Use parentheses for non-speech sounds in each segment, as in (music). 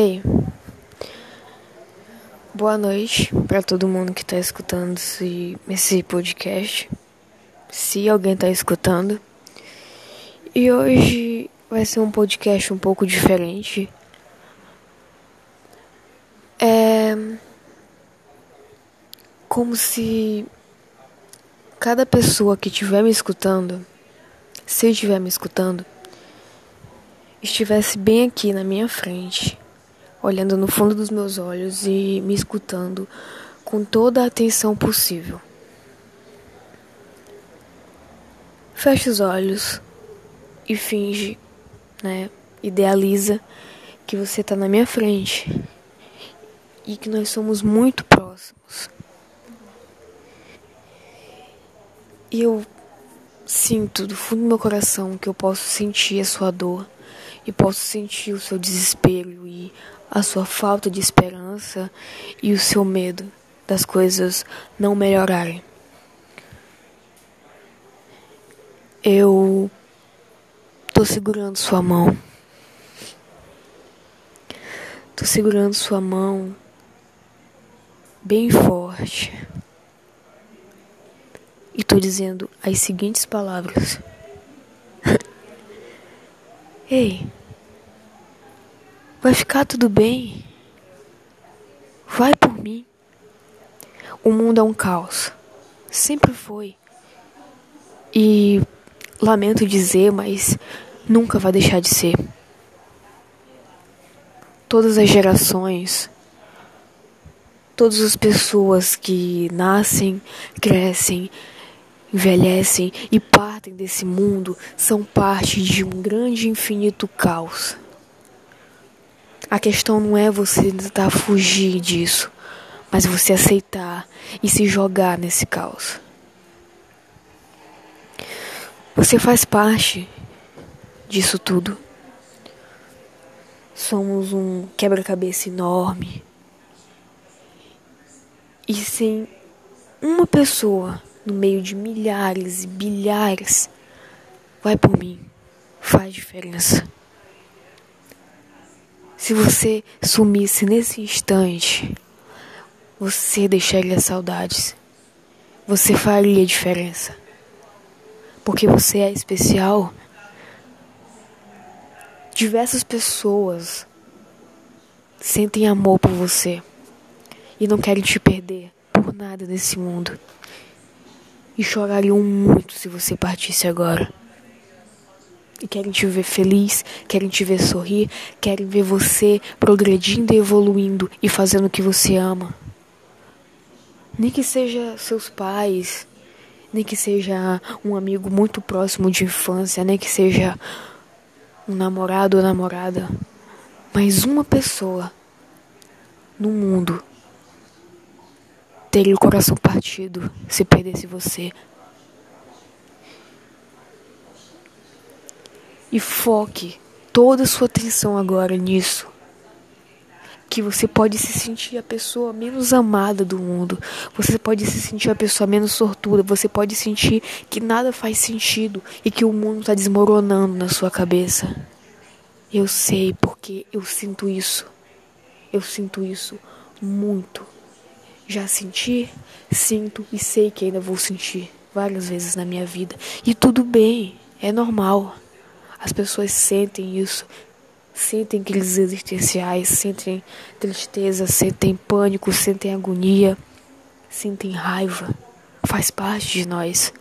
Ei, boa noite para todo mundo que tá escutando esse, esse podcast. Se alguém tá escutando. E hoje vai ser um podcast um pouco diferente. É como se cada pessoa que estiver me escutando, se estiver me escutando, estivesse bem aqui na minha frente olhando no fundo dos meus olhos e me escutando com toda a atenção possível. Feche os olhos e finge, né? Idealiza que você está na minha frente e que nós somos muito próximos. E eu sinto do fundo do meu coração que eu posso sentir a sua dor e posso sentir o seu desespero e a sua falta de esperança e o seu medo das coisas não melhorarem. Eu tô segurando sua mão. Tô segurando sua mão bem forte. E tô dizendo as seguintes palavras. (laughs) Ei, Vai ficar tudo bem. Vai por mim. O mundo é um caos. Sempre foi. E lamento dizer, mas nunca vai deixar de ser. Todas as gerações, todas as pessoas que nascem, crescem, envelhecem e partem desse mundo são parte de um grande infinito caos. A questão não é você tentar fugir disso, mas você aceitar e se jogar nesse caos. Você faz parte disso tudo. Somos um quebra-cabeça enorme. E sem uma pessoa no meio de milhares e bilhares, vai por mim, faz diferença. Se você sumisse nesse instante, você deixaria saudades. Você faria diferença. Porque você é especial. Diversas pessoas sentem amor por você e não querem te perder por nada nesse mundo. E chorariam muito se você partisse agora e querem te ver feliz, querem te ver sorrir, querem ver você progredindo e evoluindo e fazendo o que você ama. Nem que seja seus pais, nem que seja um amigo muito próximo de infância, nem que seja um namorado ou namorada, mas uma pessoa no mundo teria o coração partido se perdesse você. E foque toda a sua atenção agora nisso. Que você pode se sentir a pessoa menos amada do mundo. Você pode se sentir a pessoa menos sortuda. Você pode sentir que nada faz sentido e que o mundo está desmoronando na sua cabeça. Eu sei porque eu sinto isso. Eu sinto isso muito. Já senti, sinto e sei que ainda vou sentir várias vezes na minha vida. E tudo bem, é normal. As pessoas sentem isso, sentem crises existenciais, sentem tristeza, sentem pânico, sentem agonia, sentem raiva. Faz parte de nós.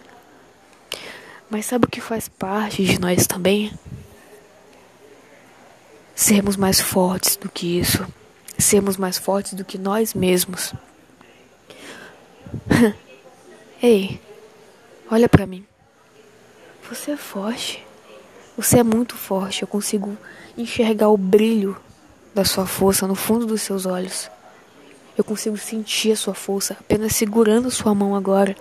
Mas sabe o que faz parte de nós também? Sermos mais fortes do que isso. Sermos mais fortes do que nós mesmos. (laughs) Ei, olha para mim. Você é forte. Você é muito forte, eu consigo enxergar o brilho da sua força no fundo dos seus olhos. Eu consigo sentir a sua força apenas segurando sua mão agora.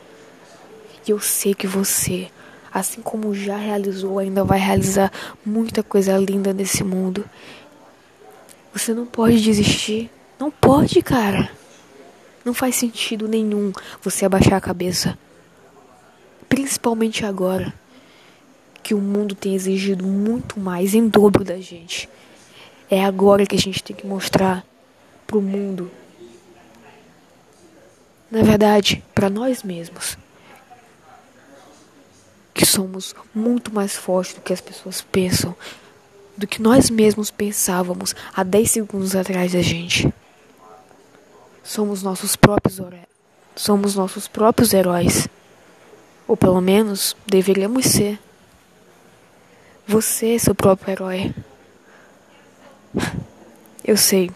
E eu sei que você, assim como já realizou, ainda vai realizar muita coisa linda nesse mundo. Você não pode desistir. Não pode, cara. Não faz sentido nenhum você abaixar a cabeça. Principalmente agora que o mundo tem exigido muito mais em dobro da gente. É agora que a gente tem que mostrar pro mundo. Na verdade, para nós mesmos. Que somos muito mais fortes do que as pessoas pensam, do que nós mesmos pensávamos há 10 segundos atrás da gente. Somos nossos próprios somos nossos próprios heróis. Ou pelo menos deveríamos ser. Você é seu próprio herói. Eu sei.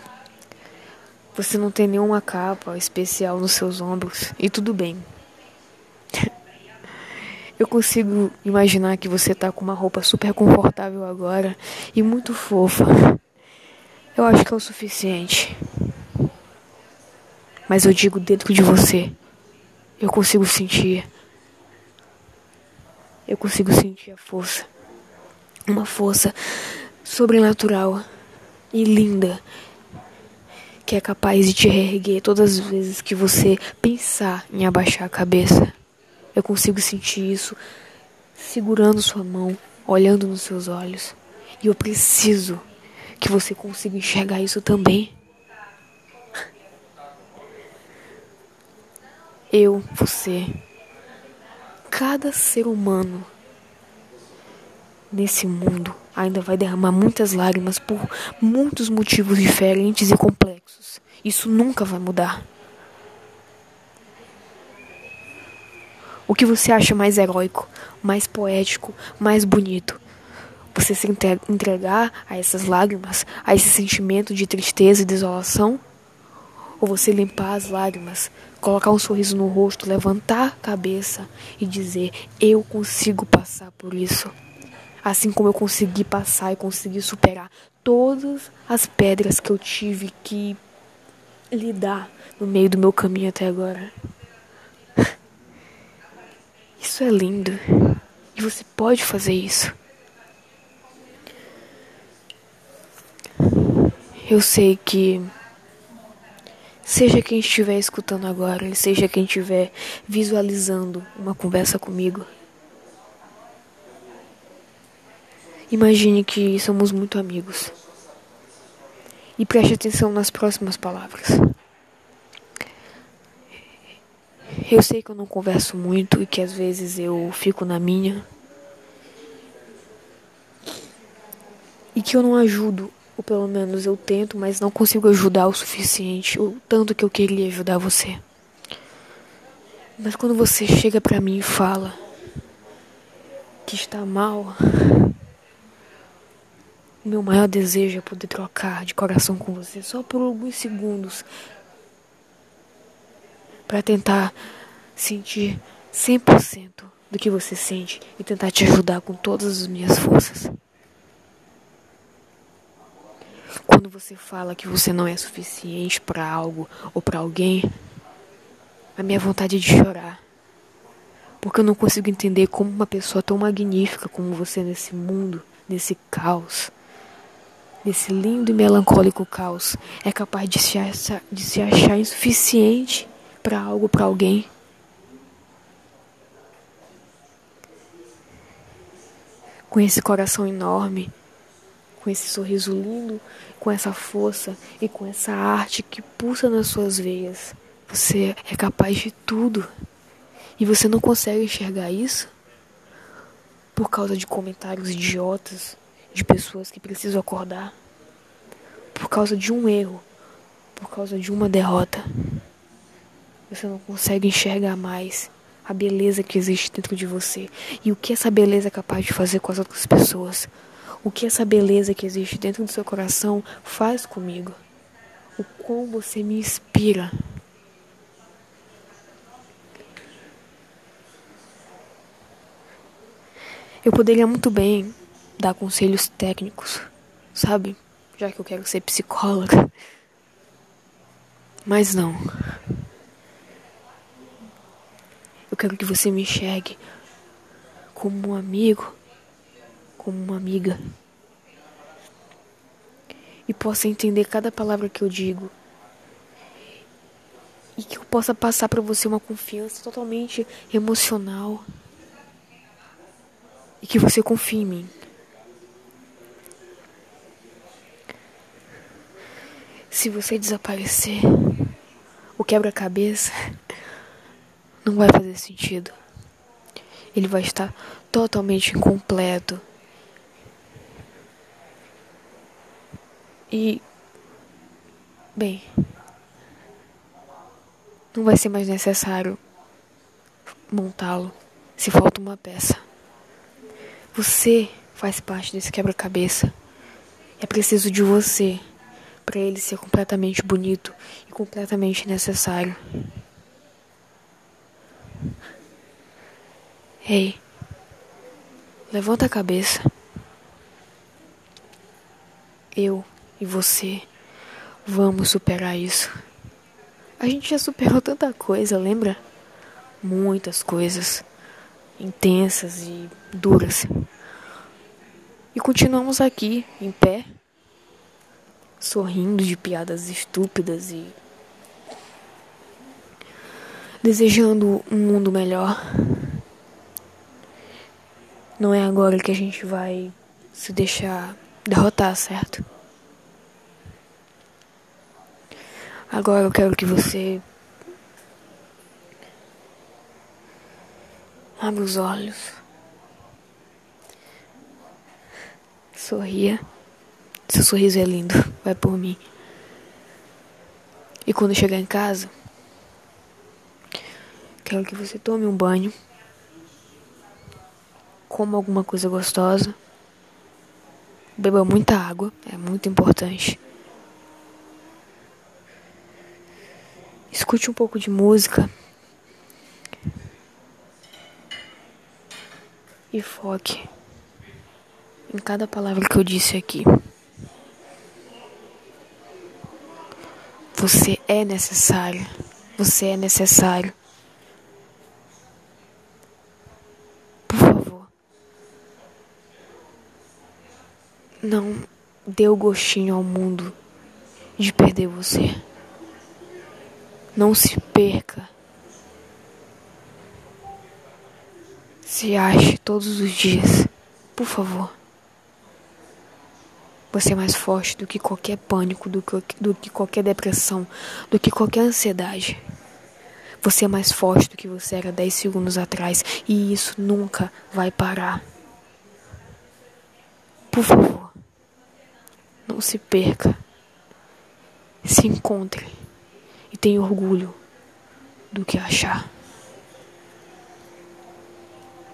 Você não tem nenhuma capa especial nos seus ombros e tudo bem. Eu consigo imaginar que você tá com uma roupa super confortável agora e muito fofa. Eu acho que é o suficiente. Mas eu digo dentro de você. Eu consigo sentir. Eu consigo sentir a força. Uma força sobrenatural e linda que é capaz de te reerguer todas as vezes que você pensar em abaixar a cabeça. Eu consigo sentir isso segurando sua mão, olhando nos seus olhos. E eu preciso que você consiga enxergar isso também. Eu, você, cada ser humano nesse mundo ainda vai derramar muitas lágrimas por muitos motivos diferentes e complexos. Isso nunca vai mudar. O que você acha mais heróico, mais poético, mais bonito? Você se entregar a essas lágrimas, a esse sentimento de tristeza e desolação? Ou você limpar as lágrimas, colocar um sorriso no rosto, levantar a cabeça e dizer: Eu consigo passar por isso? Assim como eu consegui passar e consegui superar todas as pedras que eu tive que lidar no meio do meu caminho até agora. (laughs) Isso é lindo. E você pode fazer isso. Eu sei que seja quem estiver escutando agora, seja quem estiver visualizando uma conversa comigo, Imagine que somos muito amigos. E preste atenção nas próximas palavras. Eu sei que eu não converso muito e que às vezes eu fico na minha. E que eu não ajudo, ou pelo menos eu tento, mas não consigo ajudar o suficiente, o tanto que eu queria ajudar você. Mas quando você chega para mim e fala que está mal, o meu maior desejo é poder trocar de coração com você só por alguns segundos para tentar sentir 100% do que você sente e tentar te ajudar com todas as minhas forças. Quando você fala que você não é suficiente para algo ou para alguém, a minha vontade é de chorar. Porque eu não consigo entender como uma pessoa tão magnífica como você nesse mundo, nesse caos, nesse lindo e melancólico caos, é capaz de se achar, de se achar insuficiente para algo, para alguém. Com esse coração enorme, com esse sorriso lindo, com essa força e com essa arte que pulsa nas suas veias, você é capaz de tudo. E você não consegue enxergar isso por causa de comentários idiotas de pessoas que precisam acordar por causa de um erro, por causa de uma derrota. Você não consegue enxergar mais a beleza que existe dentro de você e o que essa beleza é capaz de fazer com as outras pessoas. O que essa beleza que existe dentro do seu coração faz comigo. O quão você me inspira. Eu poderia muito bem dar conselhos técnicos, sabe? Já que eu quero ser psicóloga. Mas não. Eu quero que você me enxergue como um amigo, como uma amiga. E possa entender cada palavra que eu digo. E que eu possa passar para você uma confiança totalmente emocional. E que você confie em mim. Se você desaparecer, o quebra-cabeça (laughs) não vai fazer sentido. Ele vai estar totalmente incompleto. E. Bem. Não vai ser mais necessário montá-lo se falta uma peça. Você faz parte desse quebra-cabeça. É preciso de você para ele ser completamente bonito e completamente necessário. Ei, levanta a cabeça. Eu e você vamos superar isso. A gente já superou tanta coisa, lembra? Muitas coisas intensas e duras. E continuamos aqui, em pé, sorrindo de piadas estúpidas e desejando um mundo melhor. Não é agora que a gente vai se deixar derrotar, certo? Agora eu quero que você abra os olhos, sorria. Seu sorriso é lindo, vai por mim. E quando chegar em casa, quero que você tome um banho, coma alguma coisa gostosa, beba muita água, é muito importante. Escute um pouco de música. E foque em cada palavra que eu disse aqui. Você é necessário. Você é necessário. Por favor. Não dê o gostinho ao mundo de perder você. Não se perca. Se ache todos os dias. Por favor. Você é mais forte do que qualquer pânico, do que, do que qualquer depressão, do que qualquer ansiedade. Você é mais forte do que você era 10 segundos atrás. E isso nunca vai parar. Por favor. Não se perca. Se encontre e tenha orgulho do que achar.